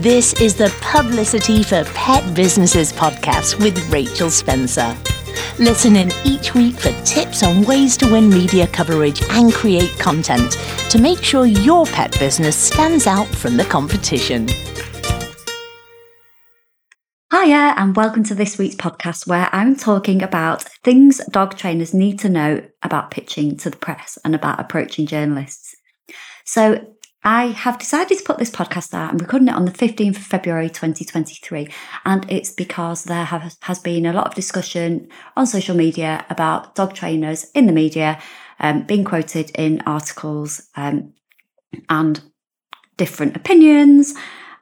This is the Publicity for Pet Businesses podcast with Rachel Spencer. Listen in each week for tips on ways to win media coverage and create content to make sure your pet business stands out from the competition. Hiya, and welcome to this week's podcast where I'm talking about things dog trainers need to know about pitching to the press and about approaching journalists. So, I have decided to put this podcast out. I'm recording it on the 15th of February 2023, and it's because there have, has been a lot of discussion on social media about dog trainers in the media um, being quoted in articles um, and different opinions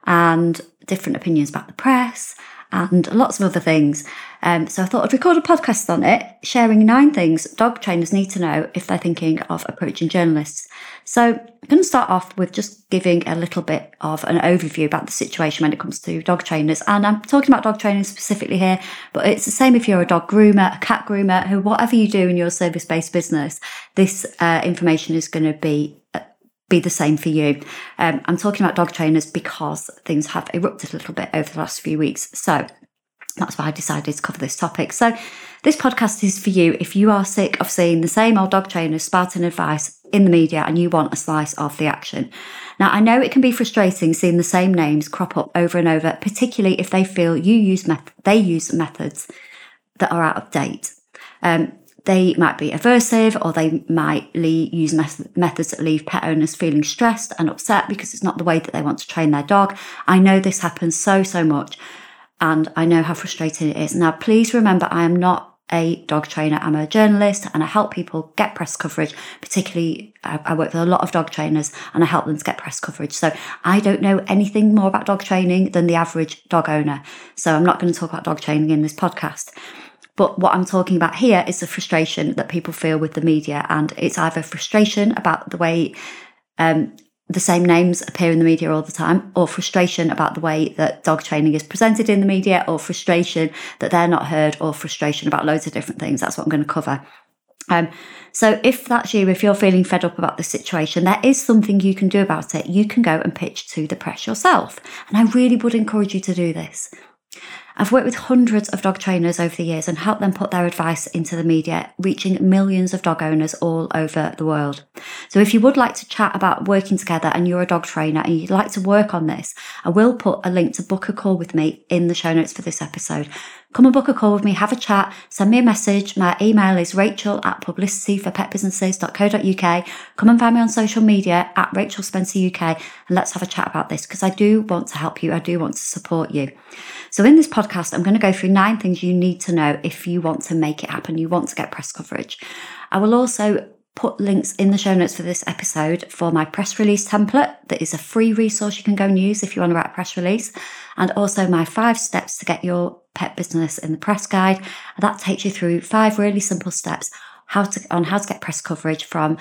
and different opinions about the press and lots of other things. Um, so I thought I'd record a podcast on it, sharing nine things dog trainers need to know if they're thinking of approaching journalists. So I'm going to start off with just giving a little bit of an overview about the situation when it comes to dog trainers. And I'm talking about dog training specifically here, but it's the same if you're a dog groomer, a cat groomer, who, whatever you do in your service based business, this uh, information is going to be be the same for you. Um, I'm talking about dog trainers because things have erupted a little bit over the last few weeks. So that's why I decided to cover this topic. So, this podcast is for you if you are sick of seeing the same old dog trainers spouting advice in the media and you want a slice of the action. Now, I know it can be frustrating seeing the same names crop up over and over, particularly if they feel you use they use methods that are out of date. Um, they might be aversive or they might use methods that leave pet owners feeling stressed and upset because it's not the way that they want to train their dog. I know this happens so, so much and I know how frustrating it is. Now, please remember, I am not a dog trainer. I'm a journalist and I help people get press coverage. Particularly, I, work with a lot of dog trainers and I help them to get press coverage. So I don't know anything more about dog training than the average dog owner. So I'm not going to talk about dog training in this podcast. But what I'm talking about here is the frustration that people feel with the media. And it's either frustration about the way um, the same names appear in the media all the time, or frustration about the way that dog training is presented in the media, or frustration that they're not heard, or frustration about loads of different things. That's what I'm going to cover. Um, so if that's you, if you're feeling fed up about the situation, there is something you can do about it. You can go and pitch to the press yourself. And I really would encourage you to do this. I've worked with hundreds of dog trainers over the years and helped them put their advice into the media, reaching millions of dog owners all over the world. So if you would like to chat about working together and you're a dog trainer and you'd like to work on this, I will put a link to book a call with me in the show notes for this episode. Come and book a call with me, have a chat, send me a message. My email is rachel at publicityforpetbusinesses.co.uk. Come and find me on social media at Rachel Spencer UK and let's have a chat about this because I do want to help you. I do want to support you. So in this podcast, I'm going to go through nine things you need to know if you want to make it happen, you want to get press coverage. I will also put links in the show notes for this episode for my press release template that is a free resource you can go and use if you want to write a press release and also my five steps to get your pet business in the press guide. That takes you through five really simple steps how to on how to get press coverage from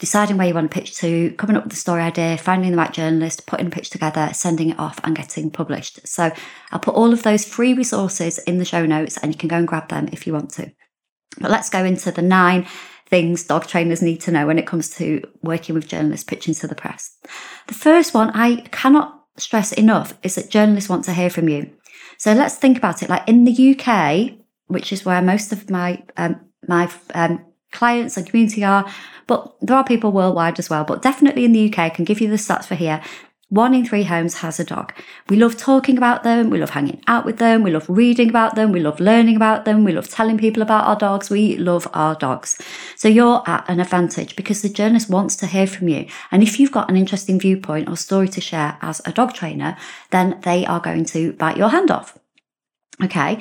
deciding where you want to pitch to coming up with the story idea finding the right journalist putting a pitch together sending it off and getting published. So i'll put all of those free resources in the show notes and you can go and grab them if you want to. But let's go into the nine things dog trainers need to know when it comes to working with journalists pitching to the press. The first one I cannot stress enough is that journalists want to hear from you. So let's think about it. Like in the UK, which is where most of my um, my um, clients and community are, but there are people worldwide as well. But definitely in the UK, I can give you the stats for here. One in three homes has a dog. We love talking about them. We love hanging out with them. We love reading about them. We love learning about them. We love telling people about our dogs. We love our dogs. So you're at an advantage because the journalist wants to hear from you. And if you've got an interesting viewpoint or story to share as a dog trainer, then they are going to bite your hand off. Okay.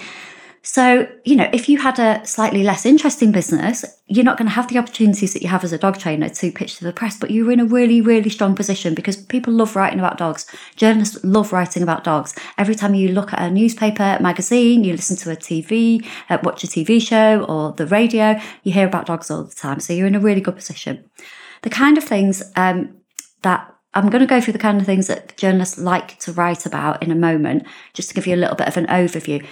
So, you know, if you had a slightly less interesting business, you're not going to have the opportunities that you have as a dog trainer to pitch to the press, but you're in a really, really strong position because people love writing about dogs. Journalists love writing about dogs. Every time you look at a newspaper, magazine, you listen to a TV, uh, watch a TV show or the radio, you hear about dogs all the time. So you're in a really good position. The kind of things um, that I'm going to go through the kind of things that journalists like to write about in a moment, just to give you a little bit of an overview.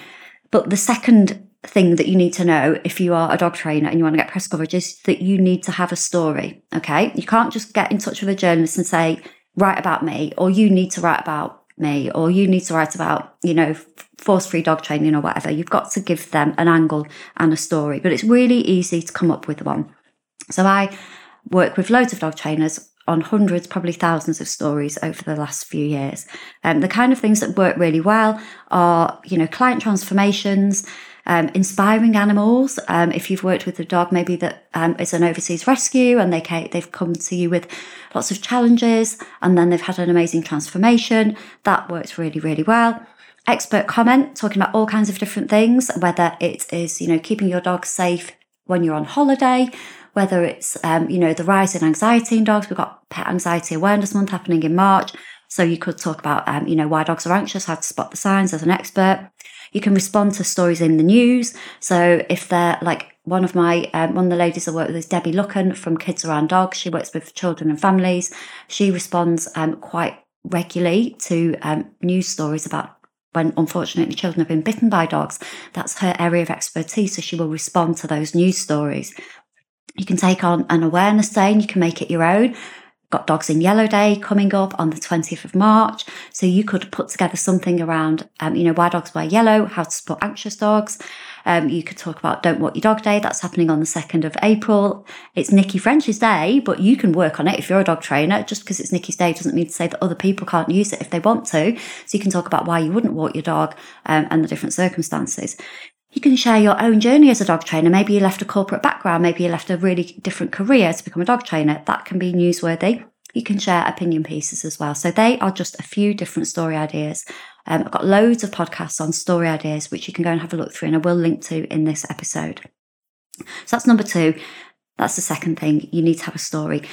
But the second thing that you need to know if you are a dog trainer and you want to get press coverage is that you need to have a story. Okay. You can't just get in touch with a journalist and say, write about me, or you need to write about me, or you need to write about, you know, force free dog training or whatever. You've got to give them an angle and a story, but it's really easy to come up with one. So I work with loads of dog trainers on hundreds, probably thousands of stories over the last few years. Um, the kind of things that work really well are, you know, client transformations, um, inspiring animals. Um, if you've worked with a dog, maybe that um, is an overseas rescue and they they've come to you with lots of challenges and then they've had an amazing transformation. That works really, really well. Expert comment, talking about all kinds of different things, whether it is, you know, keeping your dog safe when you're on holiday, whether it's, um, you know, the rise in anxiety in dogs. We've got Pet Anxiety Awareness Month happening in March. So you could talk about, um, you know, why dogs are anxious, how to spot the signs as an expert. You can respond to stories in the news. So if they're like one of my, um, one of the ladies I work with is Debbie Lucken from Kids Around Dogs. She works with children and families. She responds um, quite regularly to um, news stories about when unfortunately children have been bitten by dogs. That's her area of expertise. So she will respond to those news stories. You can take on an awareness day and you can make it your own got Dogs in Yellow Day coming up on the 20th of March. So you could put together something around, um, you know, why dogs wear yellow, how to spot anxious dogs. Um, you could talk about Don't Walk Your Dog Day. That's happening on the 2nd of April. It's Nikki French's day, but you can work on it if you're a dog trainer. Just because it's Nikki's day doesn't mean to say that other people can't use it if they want to. So you can talk about why you wouldn't walk your dog um, and the different circumstances. You can share your own journey as a dog trainer. Maybe you left a corporate background. Maybe you left a really different career to become a dog trainer. That can be newsworthy. You can share opinion pieces as well. So they are just a few different story ideas. Um, I've got loads of podcasts on story ideas, which you can go and have a look through, and I will link to in this episode. So that's number two. That's the second thing. You need to have a story.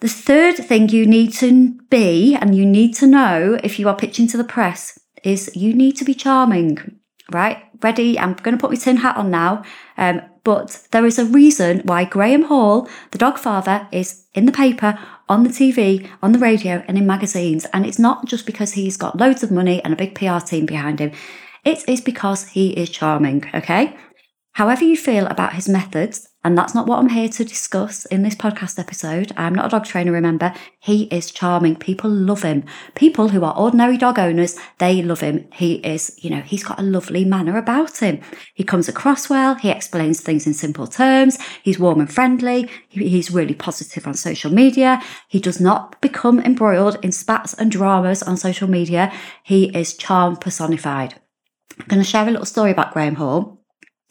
The third thing you need to be and you need to know if you are pitching to the press is you need to be charming right? Ready? I'm going to put my tin hat on now. Um, but there is a reason why Graham Hall, the dog father, is in the paper, on the TV, on the radio, and in magazines. And it's not just because he's got loads of money and a big PR team behind him. It is because he is charming, okay? However, you feel about his methods, and that's not what I'm here to discuss in this podcast episode. I'm not a dog trainer, remember. He is charming. People love him. People who are ordinary dog owners, they love him. He is, you know, he's got a lovely manner about him. He comes across well. He explains things in simple terms. He's warm and friendly. He's really positive on social media. He does not become embroiled in spats and dramas on social media. He is charm personified. I'm going to share a little story about Graham Hall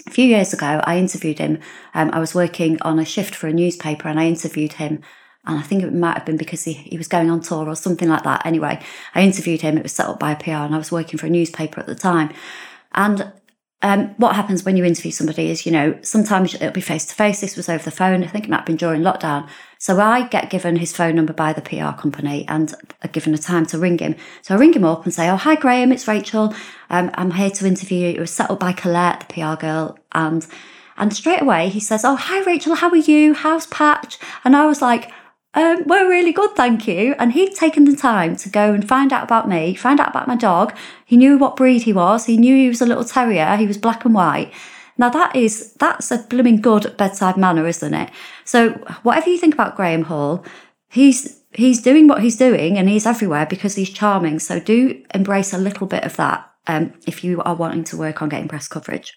a few years ago, I interviewed him. Um, I was working on a shift for a newspaper and I interviewed him. And I think it might have been because he, he was going on tour or something like that. Anyway, I interviewed him. It was set up by a PR and I was working for a newspaper at the time. And um, what happens when you interview somebody is, you know, sometimes it'll be face to face. This was over the phone. I think it might have been during lockdown. So I get given his phone number by the PR company and are given a time to ring him. So I ring him up and say, Oh, hi, Graham, it's Rachel. Um, I'm here to interview you. It was set up by Colette, the PR girl. And, and straight away he says, Oh, hi, Rachel. How are you? How's Patch? And I was like, um, we're really good, thank you. And he'd taken the time to go and find out about me, find out about my dog. He knew what breed he was. He knew he was a little terrier. He was black and white. Now that is that's a blooming good bedside manner, isn't it? So whatever you think about Graham Hall, he's he's doing what he's doing and he's everywhere because he's charming. So do embrace a little bit of that um, if you are wanting to work on getting press coverage.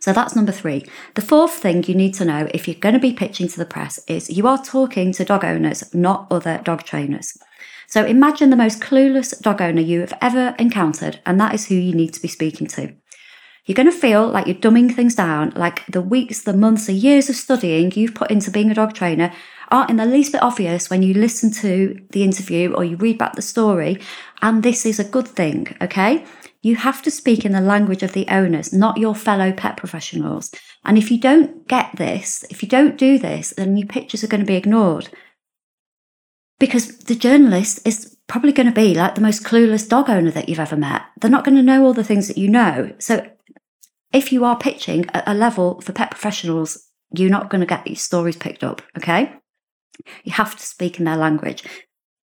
So that's number three. The fourth thing you need to know if you're going to be pitching to the press is you are talking to dog owners, not other dog trainers. So imagine the most clueless dog owner you have ever encountered, and that is who you need to be speaking to. You're going to feel like you're dumbing things down, like the weeks, the months, the years of studying you've put into being a dog trainer aren't in the least bit obvious when you listen to the interview or you read back the story. And this is a good thing, okay? You have to speak in the language of the owners, not your fellow pet professionals. And if you don't get this, if you don't do this, then your pictures are going to be ignored. Because the journalist is probably going to be like the most clueless dog owner that you've ever met. They're not going to know all the things that you know. So if you are pitching at a level for pet professionals, you're not going to get these stories picked up. Okay. You have to speak in their language.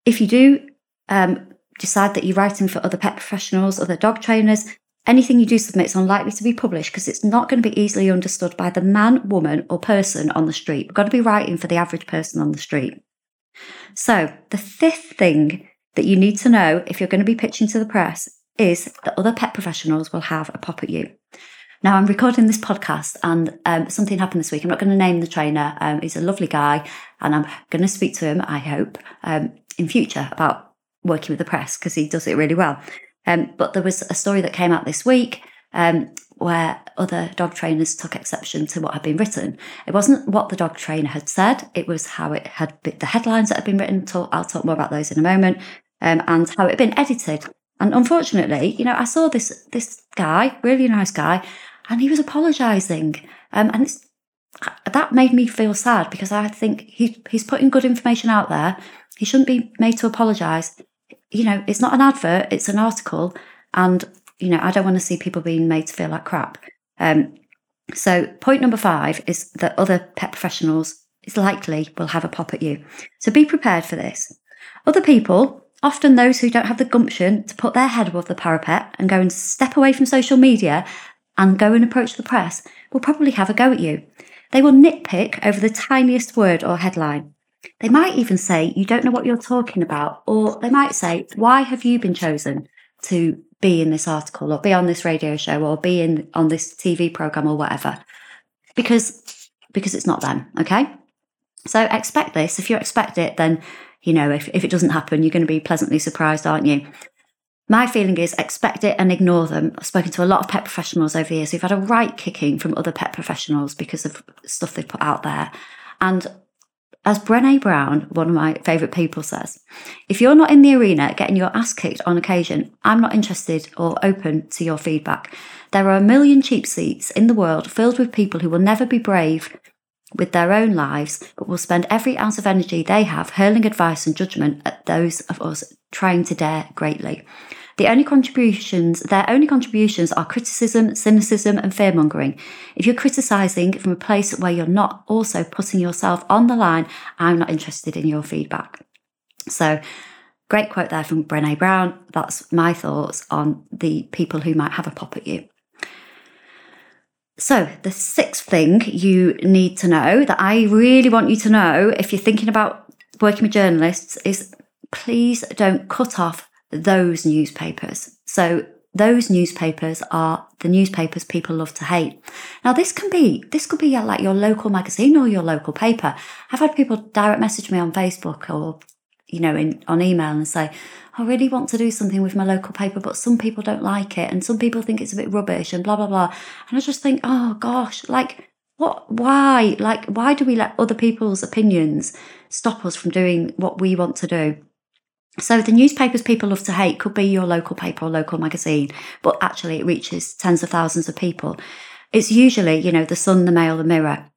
If you do um, decide that you're writing for other pet professionals, other dog trainers, anything you do submit is unlikely to be published because it's not going to be easily understood by the man, woman, or person on the street. We've got to be writing for the average person on the street. So, the fifth thing that you need to know if you're going to be pitching to the press is that other pet professionals will have a pop at you. Now, I'm recording this podcast and um, something happened this week. I'm not going to name the trainer. Um, he's a lovely guy and I'm going to speak to him, I hope, um, in future about working with the press because he does it really well. Um, but there was a story that came out this week um, where other dog trainers took exception to what had been written. It wasn't what the dog trainer had said, it was how it had been, the headlines that had been written. I'll talk more about those in a moment, um, and how it had been edited. And unfortunately, you know, I saw this this guy, really nice guy, and he was apologising, um, and that made me feel sad because I think he, he's putting good information out there. He shouldn't be made to apologise. You know, it's not an advert; it's an article, and you know, I don't want to see people being made to feel like crap. Um, so, point number five is that other pet professionals is likely will have a pop at you. So, be prepared for this. Other people, often those who don't have the gumption to put their head above the parapet and go and step away from social media and go and approach the press, will probably have a go at you. They will nitpick over the tiniest word or headline. They might even say, You don't know what you're talking about. Or they might say, Why have you been chosen to be in this article or be on this radio show or be in on this TV program or whatever because because it's not them okay so expect this if you expect it then you know if, if it doesn't happen you're going to be pleasantly surprised aren't you my feeling is expect it and ignore them. I've spoken to a lot of pet professionals over the years who've had a right kicking from other pet professionals because of stuff they've put out there. And as Brene Brown, one of my favourite people, says, if you're not in the arena getting your ass kicked on occasion, I'm not interested or open to your feedback. There are a million cheap seats in the world filled with people who will never be brave with their own lives, but will spend every ounce of energy they have hurling advice and judgment at those of us trying to dare greatly. The only contributions, their only contributions are criticism, cynicism, and fear mongering. If you're criticising from a place where you're not also putting yourself on the line, I'm not interested in your feedback. So, great quote there from Brene Brown. That's my thoughts on the people who might have a pop at you. So, the sixth thing you need to know that I really want you to know if you're thinking about working with journalists is please don't cut off those newspapers. So those newspapers are the newspapers people love to hate. Now this can be, this could be like your local magazine or your local paper. I've had people direct message me on Facebook or, you know, in, on email and say, I really want to do something with my local paper, but some people don't like it and some people think it's a bit rubbish and blah, blah, blah. And I just think, oh gosh, like, what, why? Like, why do we let other people's opinions stop us from doing what we want to do? So the newspapers people love to hate could be your local paper or local magazine, but actually it reaches tens of thousands of people. It's usually, you know, the Sun, the Mail, the Mirror.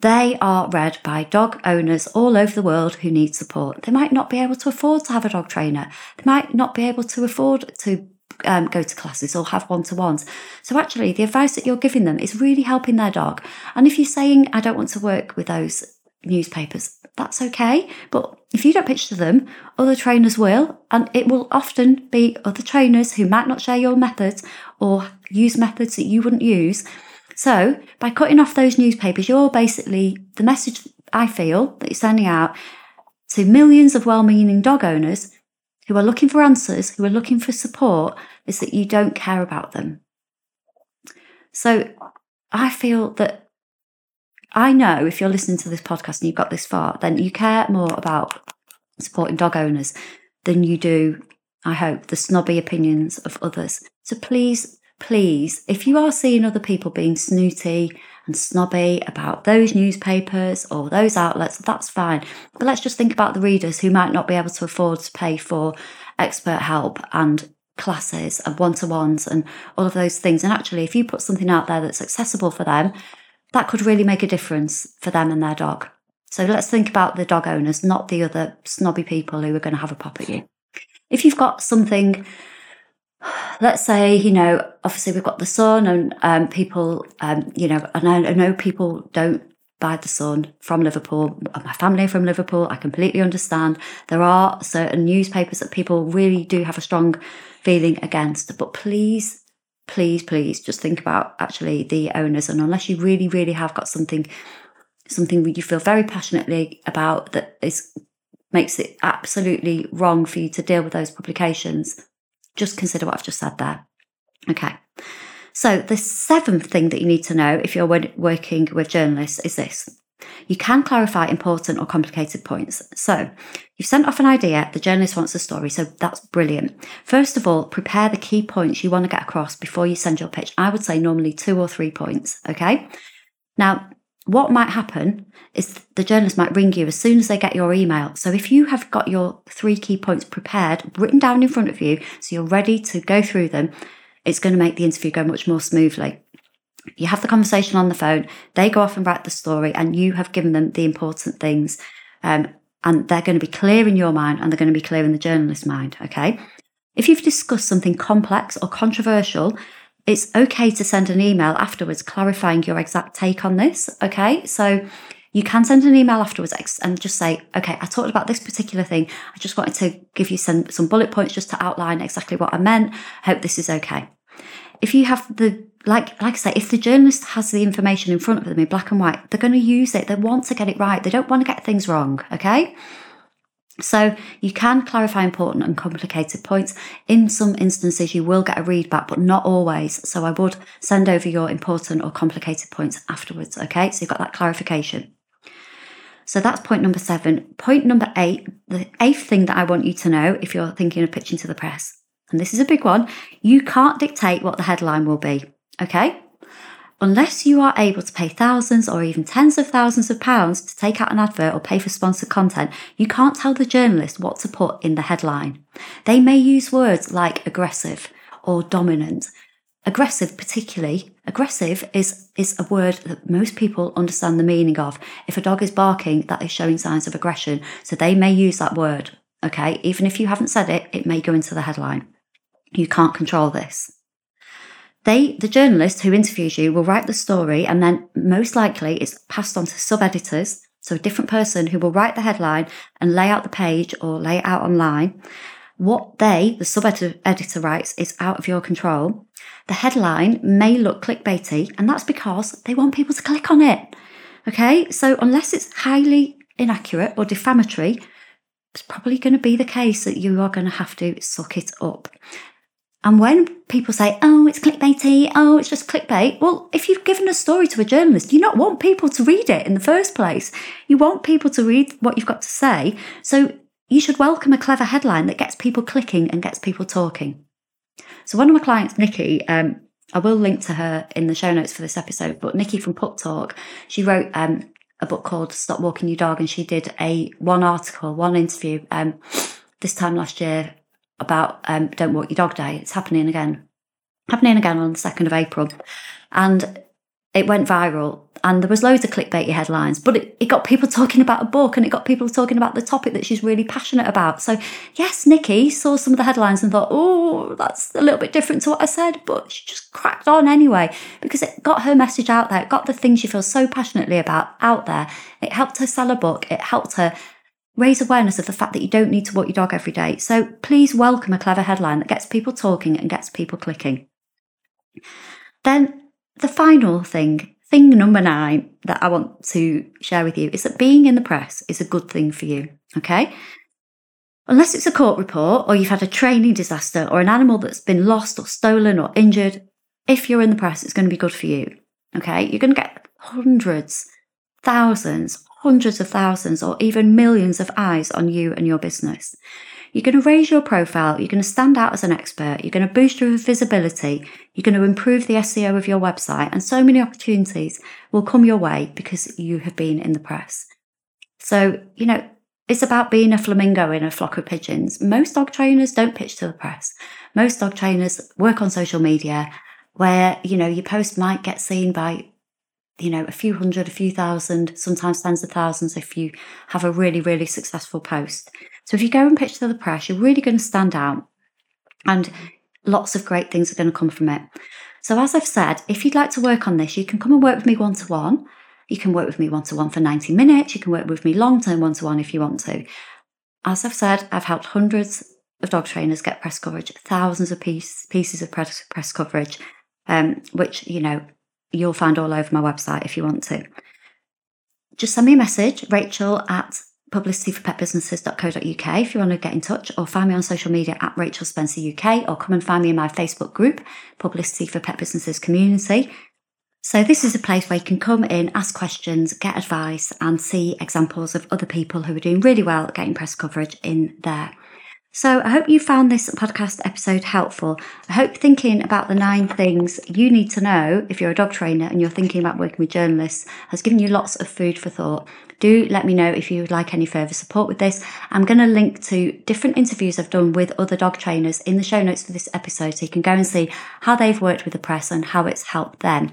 They are read by dog owners all over the world who need support. They might not be able to afford to have a dog trainer. They might not be able to afford to um, go to classes or have one to ones. So, actually, the advice that you're giving them is really helping their dog. And if you're saying, I don't want to work with those newspapers, that's okay. But if you don't pitch to them, other trainers will, and it will often be other trainers who might not share your methods or use methods that you wouldn't use. So, by cutting off those newspapers, you're basically the message I feel that you're sending out to millions of well meaning dog owners who are looking for answers, who are looking for support, is that you don't care about them. So, I feel that I know if you're listening to this podcast and you've got this far, then you care more about supporting dog owners than you do, I hope, the snobby opinions of others. So please, please, if you are seeing other people being snooty and snobby about those newspapers or those outlets, that's fine. But let's just think about the readers who might not be able to afford to pay for expert help and classes and one to ones and all of those things. And actually, if you put something out there that's accessible for them, that could really make a difference for them and their dog. So let's think about the dog owners, not the other snobby people who are going to have a pop at you. If you've got something, let's say, you know, obviously we've got the sun and um, people, um, you know, and I, know people don't buy the sun from Liverpool. My family from Liverpool. I completely understand. There are certain newspapers that people really do have a strong feeling against, but please please, please just think about actually the owners. And unless you really, really have got something, something you feel very passionately about that is makes it absolutely wrong for you to deal with those publications, just consider what I've just said there. Okay. So, the seventh thing that you need to know if you're working with journalists is this you can clarify important or complicated points. So, you've sent off an idea, the journalist wants a story, so that's brilliant. First of all, prepare the key points you want to get across before you send your pitch. I would say normally two or three points, okay? Now, what might happen is the journalist might ring you as soon as they get your email. So if you have got your three key points prepared, written down in front of you, so you're ready to go through them, it's going to make the interview go much more smoothly. You have the conversation on the phone, they go off and write the story, and you have given them the important things. Um, and they're going to be clear in your mind and they're going to be clear in the journalist's mind. Okay. If you've discussed something complex or controversial, it's okay to send an email afterwards clarifying your exact take on this. Okay. So you can send an email afterwards and just say, okay, I talked about this particular thing. I just wanted to give you some, some bullet points just to outline exactly what I meant. Hope this is okay. If you have the like like I say, if the journalist has the information in front of them in black and white, they're going to use it. They want to get it right. They don't want to get things wrong. Okay. So you can clarify important and complicated points. In some instances, you will get a read back, but not always. So I would send over your important or complicated points afterwards. Okay. So you've got that clarification. So that's point number seven. Point number eight, the eighth thing that I want you to know if you're thinking of pitching to the press, and this is a big one, you can't dictate what the headline will be. Okay? Unless you are able to pay thousands or even tens of thousands of pounds to take out an advert or pay for sponsored content, you can't tell the journalist what to put in the headline. They may use words like aggressive or dominant. Aggressive, particularly, aggressive is, is a word that most people understand the meaning of. If a dog is barking, that is showing signs of aggression. So they may use that word. Okay. Even if you haven't said it, it may go into the headline. You can't control this. They, the journalist who interviews you, will write the story and then most likely it's passed on to sub editors. So a different person who will write the headline and lay out the page or lay it out online. What they, the sub editor writes is out of your control. The headline may look clickbaity and that's because they want people to click on it. Okay. So unless it's highly inaccurate or defamatory, it's probably going to be the case that you are going to have to suck it up. And when people say, oh, it's clickbaity, oh, it's just clickbait, well, if you've given a story to a journalist, you not want people to read it in the first place. You want people to read what you've got to say. So you should welcome a clever headline that gets people clicking and gets people talking. So one of my clients, Nikki, um, I will link to her in the show notes for this episode, but Nikki from Pup Talk, she wrote um, a book called Stop Walking Your Dog and she did a one article, one interview um, this time last year about um, Don't Walk Your Dog Day. It's happening again, happening again on the 2nd of April. And it went viral and there was loads of clickbaity headlines, but it, it got people talking about a book and it got people talking about the topic that she's really passionate about. So yes, Nikki saw some of the headlines and thought, oh, that's a little bit different to what I said, but she just cracked on anyway because it got her message out there. It got the things she feels so passionately about out there. It helped her sell a book. It helped her raise awareness of the fact that you don't need to walk your dog every day. So please welcome a clever headline that gets people talking and gets people clicking. Then the final thing, thing number nine that I want to share with you is that being in the press is a good thing for you. Okay. Unless it's a court report or you've had a training disaster or an animal that's been lost or stolen or injured, if you're in the press, it's going to be good for you. Okay. You're going to get hundreds, thousands, hundreds of thousands or even millions of eyes on you and your business. You're going to raise your profile, you're going to stand out as an expert, you're going to boost your visibility, you're going to improve the SEO of your website, and so many opportunities will come your way because you have been in the press. So, you know, it's about being a flamingo in a flock of pigeons. Most dog trainers don't pitch to the press. Most dog trainers work on social media where, you know, your post might get seen by you know, a few hundred, a few thousand, sometimes tens of thousands if you have a really, really successful post. So if you go and pitch to the press, you're really going to stand out and lots of great things are going to come from it. So as I've said, if you'd like to work on this, you can come and work with me one to one. You can work with me one to one for 90 minutes. You can work with me long term one to one if you want to. As I've said, I've helped hundreds of dog trainers get press coverage, thousands of piece, pieces of press, press coverage, um, which, you know, you'll find all over my website if you want to. Just send me a message, rachel at publicityforpetbusinesses.co.uk if you want to get in touch, or find me on social media at Rachel Spencer UK, or come and find me in my Facebook group, Publicity for Pet Businesses Community. So, this is a place where you can come in, ask questions, get advice, and see examples of other people who are doing really well at getting press coverage in there. So, I hope you found this podcast episode helpful. I hope thinking about the nine things you need to know if you're a dog trainer and you're thinking about working with journalists has given you lots of food for thought. Do let me know if you would like any further support with this. I'm going to link to different interviews I've done with other dog trainers in the show notes for this episode so you can go and see how they've worked with the press and how it's helped them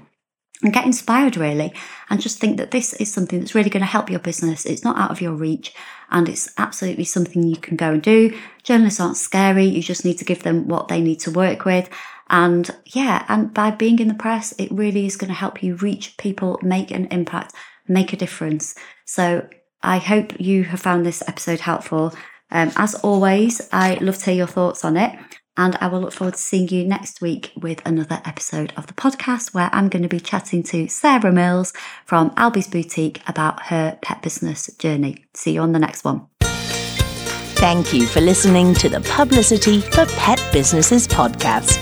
and get inspired really and just think that this is something that's really going to help your business. It's not out of your reach and it's absolutely something you can go and do. Journalists aren't scary. You just need to give them what they need to work with. And yeah, and by being in the press, it really is going to help you reach people, make an impact, make a difference. So I hope you have found this episode helpful. Um, as always, I love to hear your thoughts on it. And I will look forward to seeing you next week with another episode of the podcast where I'm going to be chatting to Sarah Mills from Albie's Boutique about her pet business journey. See you on the next one. Thank you for listening to the Publicity for Pet Businesses podcast.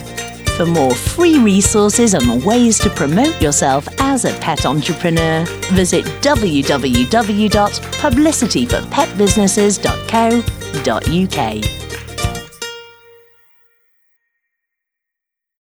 For more free resources and ways to promote yourself as a pet entrepreneur, visit www.publicityforpetbusinesses.co.uk.